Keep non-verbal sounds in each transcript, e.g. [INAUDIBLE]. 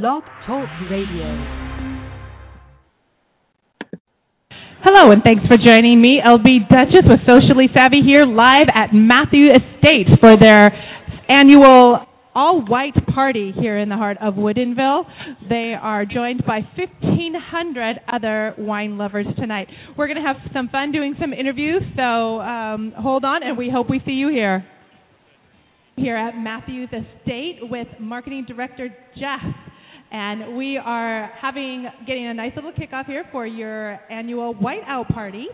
Blog Talk Radio. Hello, and thanks for joining me, LB Dutchess with Socially Savvy here live at Matthew Estates for their annual all-white party here in the heart of Woodinville. They are joined by 1,500 other wine lovers tonight. We're going to have some fun doing some interviews, so um, hold on, and we hope we see you here. Here at Matthew's Estate with Marketing Director Jeff. And we are having getting a nice little kickoff here for your annual whiteout party.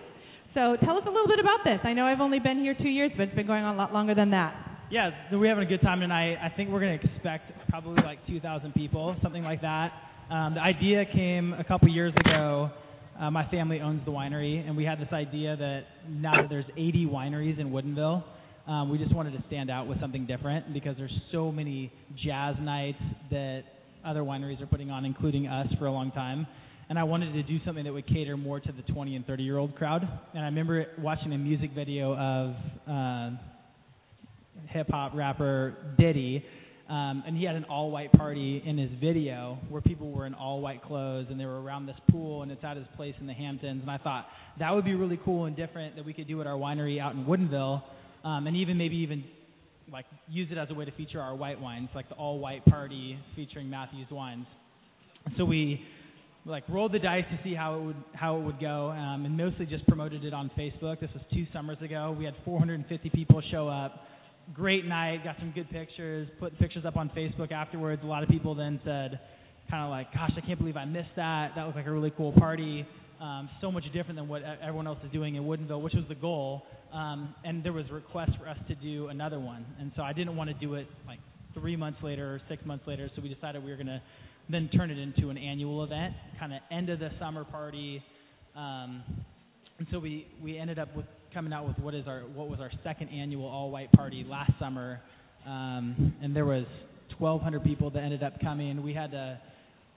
So tell us a little bit about this. I know I've only been here two years, but it's been going on a lot longer than that. Yeah, we're having a good time tonight. I think we're going to expect probably like 2,000 people, something like that. Um, the idea came a couple years ago. Uh, my family owns the winery, and we had this idea that now that there's 80 wineries in Woodinville, um, we just wanted to stand out with something different because there's so many jazz nights that other wineries are putting on, including us, for a long time. And I wanted to do something that would cater more to the 20 and 30 year old crowd. And I remember watching a music video of uh, hip hop rapper Diddy. Um, and he had an all white party in his video where people were in all white clothes and they were around this pool and it's at his place in the Hamptons. And I thought that would be really cool and different that we could do at our winery out in Woodinville. Um, and even maybe even like use it as a way to feature our white wines, like the all white party featuring Matthews wines. So we like rolled the dice to see how it would how it would go, um, and mostly just promoted it on Facebook. This was two summers ago. We had 450 people show up. Great night. Got some good pictures. Put pictures up on Facebook afterwards. A lot of people then said, kind of like, "Gosh, I can't believe I missed that. That was like a really cool party." Um, so much different than what everyone else is doing in Woodinville, which was the goal. Um, and there was requests for us to do another one, and so I didn't want to do it like three months later or six months later. So we decided we were going to then turn it into an annual event, kind of end of the summer party. Um, and so we we ended up with coming out with what is our what was our second annual all white party last summer, um, and there was 1,200 people that ended up coming. We had to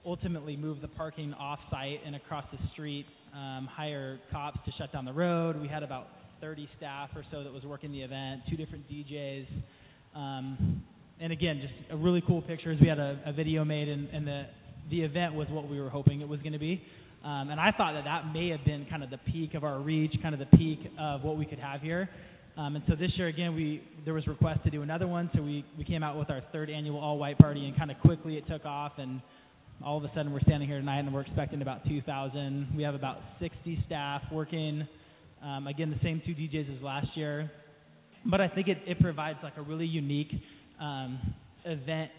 ultimately move the parking off site and across the street, um, hire cops to shut down the road. We had about 30 staff or so that was working the event, two different DJs. Um, and again, just a really cool pictures. We had a, a video made, and, and the the event was what we were hoping it was going to be. Um, and I thought that that may have been kind of the peak of our reach, kind of the peak of what we could have here. Um, and so this year again, we there was request to do another one, so we we came out with our third annual all white party, and kind of quickly it took off, and all of a sudden we're standing here tonight, and we're expecting about 2,000. We have about 60 staff working um, again, the same two DJs as last year. But I think it, it provides like a really unique um, event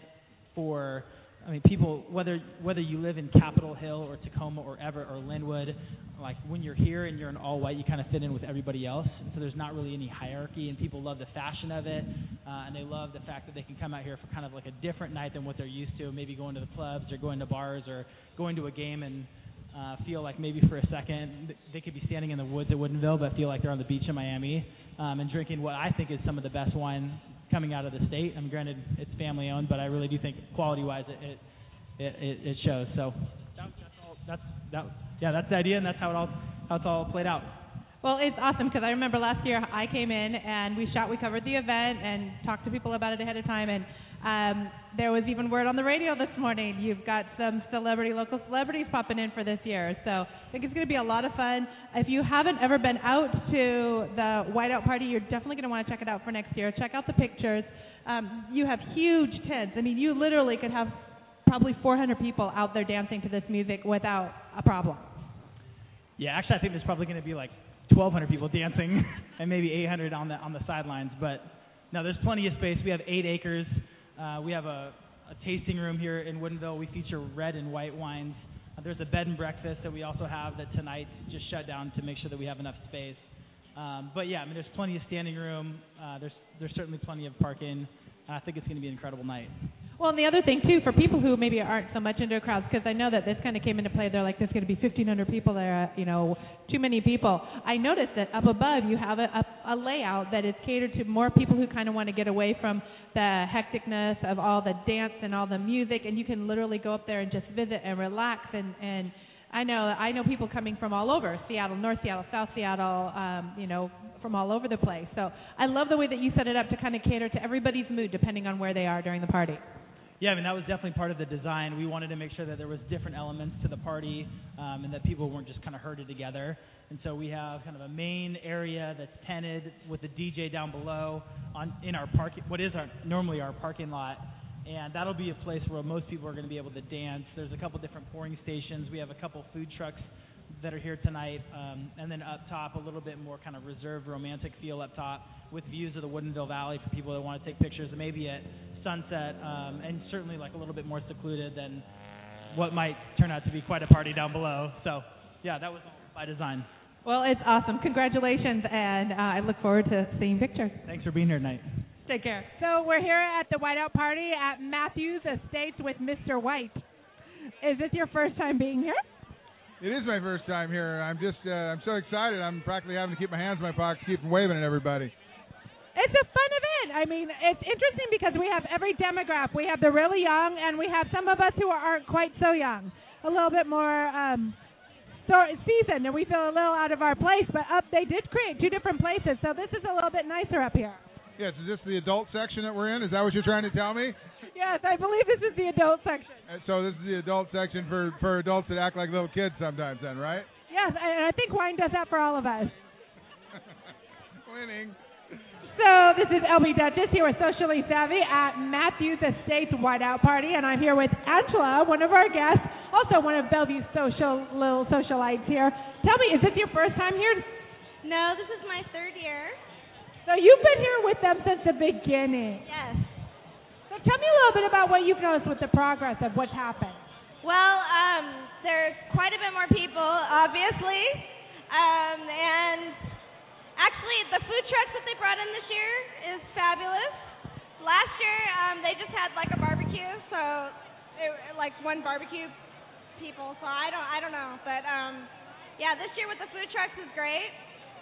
for I mean people whether whether you live in Capitol Hill or Tacoma or Everett or Lynnwood, like when you're here and you're in all white, you kind of fit in with everybody else. And so there's not really any hierarchy, and people love the fashion of it, uh, and they love the fact that they can come out here for kind of like a different night than what they're used to, maybe going to the clubs or going to bars or going to a game and uh, feel like maybe for a second they could be standing in the woods at Woodinville, but feel like they're on the beach in Miami um, and drinking what I think is some of the best wine coming out of the state. I mean, granted, it's family owned, but I really do think quality-wise it it, it, it shows. So that's, that's all. That's that. Yeah, that's the idea, and that's how it all how it's all played out. Well, it's awesome because I remember last year I came in and we shot, we covered the event and talked to people about it ahead of time, and um, there was even word on the radio this morning. You've got some celebrity, local celebrities popping in for this year. So I think it's going to be a lot of fun. If you haven't ever been out to the Whiteout Party, you're definitely going to want to check it out for next year. Check out the pictures. Um, you have huge tents. I mean, you literally could have probably 400 people out there dancing to this music without a problem. Yeah, actually, I think there's probably going to be like 1,200 people dancing [LAUGHS] and maybe 800 on the on the sidelines. But no, there's plenty of space. We have eight acres. Uh, we have a, a tasting room here in Woodinville. We feature red and white wines. Uh, there's a bed and breakfast that we also have that tonight just shut down to make sure that we have enough space. Um, but yeah, I mean, there's plenty of standing room. Uh, there's there's certainly plenty of parking. I think it's going to be an incredible night. Well, and the other thing too, for people who maybe aren't so much into crowds, because I know that this kind of came into play. They're like, there's going to be 1,500 people there, you know, too many people. I noticed that up above you have a, a, a layout that is catered to more people who kind of want to get away from the hecticness of all the dance and all the music, and you can literally go up there and just visit and relax and and I know I know people coming from all over Seattle, North Seattle, South Seattle, um, you know, from all over the place. So I love the way that you set it up to kind of cater to everybody's mood depending on where they are during the party. Yeah, I mean that was definitely part of the design. We wanted to make sure that there was different elements to the party, um, and that people weren't just kind of herded together. And so we have kind of a main area that's tented with the DJ down below on in our park, what is our normally our parking lot, and that'll be a place where most people are going to be able to dance. There's a couple different pouring stations. We have a couple food trucks that are here tonight, um, and then up top a little bit more kind of reserved, romantic feel up top with views of the Woodinville Valley for people that want to take pictures, and maybe at sunset, um, and certainly like a little bit more secluded than what might turn out to be quite a party down below. So, yeah, that was all by design. Well, it's awesome. Congratulations, and uh, I look forward to seeing pictures. Thanks for being here tonight. Take care. So we're here at the Whiteout Party at Matthews Estates with Mr. White. Is this your first time being here? It is my first time here. I'm just, uh, I'm so excited. I'm practically having to keep my hands in my pockets, keep from waving at everybody. It's a fun event. I mean, it's interesting because we have every demographic. We have the really young, and we have some of us who aren't quite so young, a little bit more um, so seasoned, and we feel a little out of our place. But up, they did create two different places, so this is a little bit nicer up here. Yes, is this the adult section that we're in? Is that what you're trying to tell me? Yes, I believe this is the adult section. So this is the adult section for for adults that act like little kids sometimes, then, right? Yes, and I think wine does that for all of us. [LAUGHS] Winning. So this is LB Dutchess here with Socially Savvy at Matthews Estates Whiteout Party, and I'm here with Angela, one of our guests, also one of Bellevue's social little socialites here. Tell me, is this your first time here? No, this is my third year. So you've been here with them since the beginning. Yes. So tell me a little bit about what you've noticed with the progress of what's happened. Well, um, there's quite a bit more people, obviously, um, and actually, the food trucks that they brought in this year is fabulous. Last year, um, they just had like a barbecue, so it, like one barbecue people. So I don't, I don't know, but um, yeah, this year with the food trucks is great.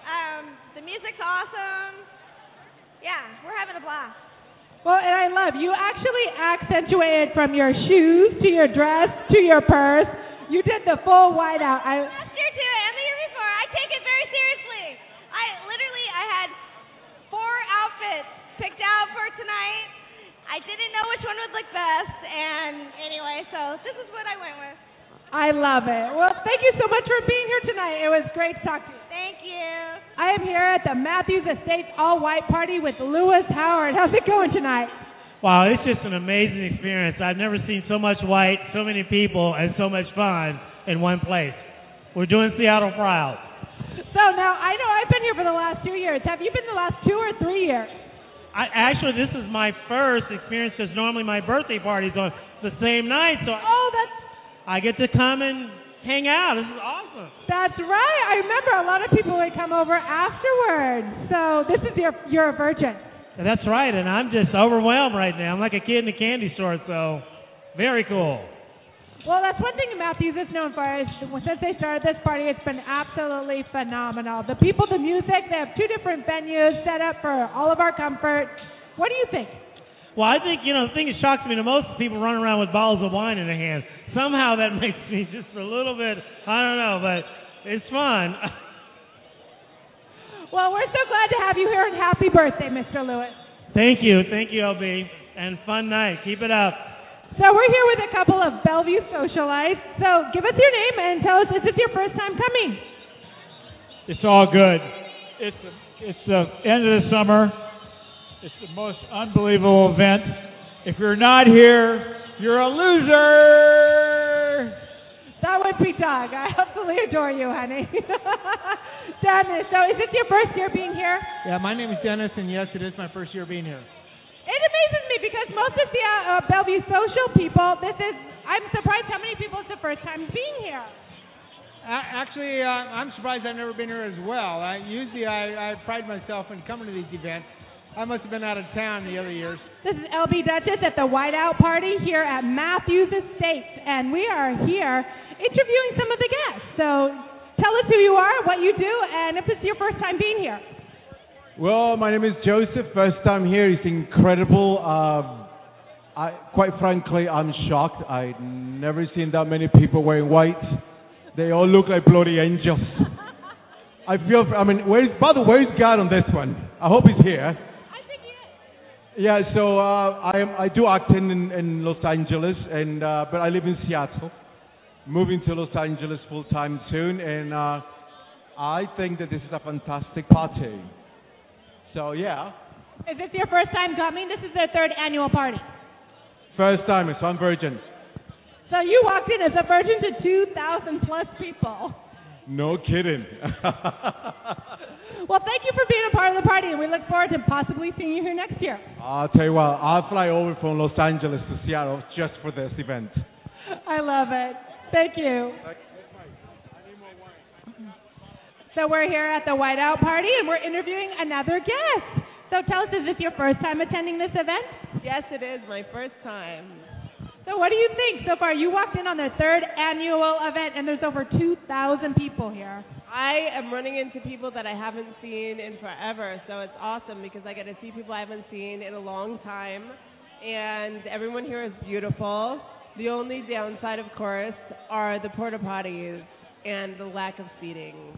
Um, the music's awesome. Yeah, we're having a blast. Well, and I love you actually accentuated from your shoes to your dress to your purse. You did the full whiteout. I Last year too, and the year before. I take it very seriously. I literally, I had four outfits picked out for tonight. I didn't know which one would look best, and anyway, so this is what I went with. I love it. Well, thank you so much for being here tonight. It was great to talk to you. Thank you. I am here at the Matthews Estates All White Party with Louis Howard. How's it going tonight? Wow, it's just an amazing experience. I've never seen so much white, so many people, and so much fun in one place. We're doing Seattle proud. So now I know I've been here for the last two years. Have you been the last two or three years? I, actually, this is my first experience because normally my birthday party's on the same night, so Oh, that's I get to come and hang out. This is awesome. that's right. I remember a lot of people would come over afterwards. So this is your you're a virgin. That's right, and I'm just overwhelmed right now. I'm like a kid in a candy store, so very cool. Well, that's one thing Matthews is known for. Is since they started this party, it's been absolutely phenomenal. The people, the music, they have two different venues set up for all of our comfort. What do you think? Well, I think, you know, the thing that shocks me the most is people running around with bottles of wine in their hands. Somehow that [LAUGHS] makes me just a little bit, I don't know, but it's fun. [LAUGHS] Well, we're so glad to have you here, and happy birthday, Mr. Louis. Thank you. Thank you, LB. And fun night. Keep it up. So we're here with a couple of Bellevue socialites. So give us your name and tell us, is this your first time coming? It's all good. It's the, it's the end of the summer. It's the most unbelievable event. If you're not here, you're a loser. That would be Doug. I absolutely adore you, honey. [LAUGHS] Dennis, so is this your first year being here? Yeah, my name is Dennis, and yes, it is my first year being here. It amazes me because most of the uh, uh, Bellevue social people, this is, I'm surprised how many people it's the first time being here. Actually, uh, I'm surprised I've never been here as well. I, usually, I, I pride myself in coming to these events. I must have been out of town the other years. This is LB Dutchess at the Whiteout Party here at Matthews Estates, and we are here interviewing some of the guests. So tell us who you are, what you do, and if it's your first time being here. Well, my name is Joseph. First time here. It's incredible. Um, I, quite frankly, I'm shocked. I've never seen that many people wearing white. They all look like bloody angels. I feel. I mean, where's by the way, where's God on this one? I hope he's here. I think he is. Yeah, so uh, I am I do acting in, in Los Angeles, and uh, but I live in Seattle. Moving to Los Angeles full time soon, and uh, I think that this is a fantastic party. So yeah, Is this your first time coming? This is their third annual party. first time, so I'm virgin. So you walked in as a virgin to 2,000 plus people. No kidding. [LAUGHS] Well, thank you for being a part of the party, and we look forward to possibly seeing you here next year. I'll tell you what, I'll fly over from Los Angeles to Seattle just for this event. I love it. Thank you. So we're here at the Whiteout Party, and we're interviewing another guest. So tell us, is this your first time attending this event? Yes, it is my first time. So what do you think so far? You walked in on their third annual event, and there's over 2,000 people here. I am running into people that I haven't seen in forever, so it's awesome because I get to see people I haven't seen in a long time, and everyone here is beautiful. The only downside, of course, are the porta potties and the lack of seating.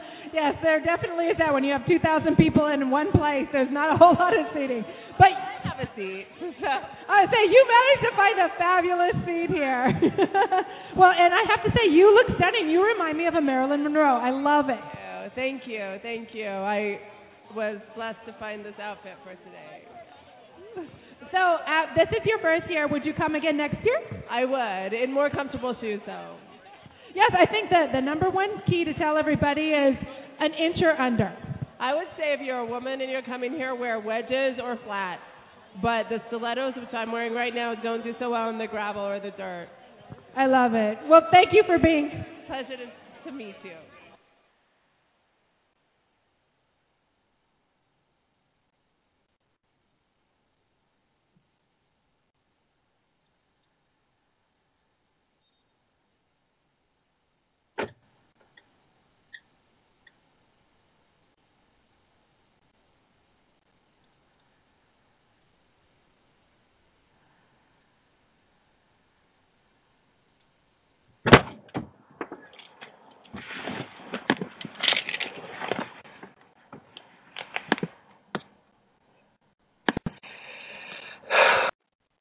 [LAUGHS] yes, there definitely is that when you have 2,000 people in one place. There's not a whole lot of seating. But I have a seat. [LAUGHS] I say you managed to find a fabulous seat here. [LAUGHS] well, and I have to say you look stunning. You remind me of a Marilyn Monroe. I love it. Thank you, thank you. I was blessed to find this outfit for today. So uh, this is your first year. Would you come again next year? I would, in more comfortable shoes, though. Yes, I think that the number one key to tell everybody is an inch or under. I would say if you're a woman and you're coming here, wear wedges or flats. But the stilettos, which I'm wearing right now, don't do so well in the gravel or the dirt. I love it. Well, thank you for being Pleasure to, to meet you.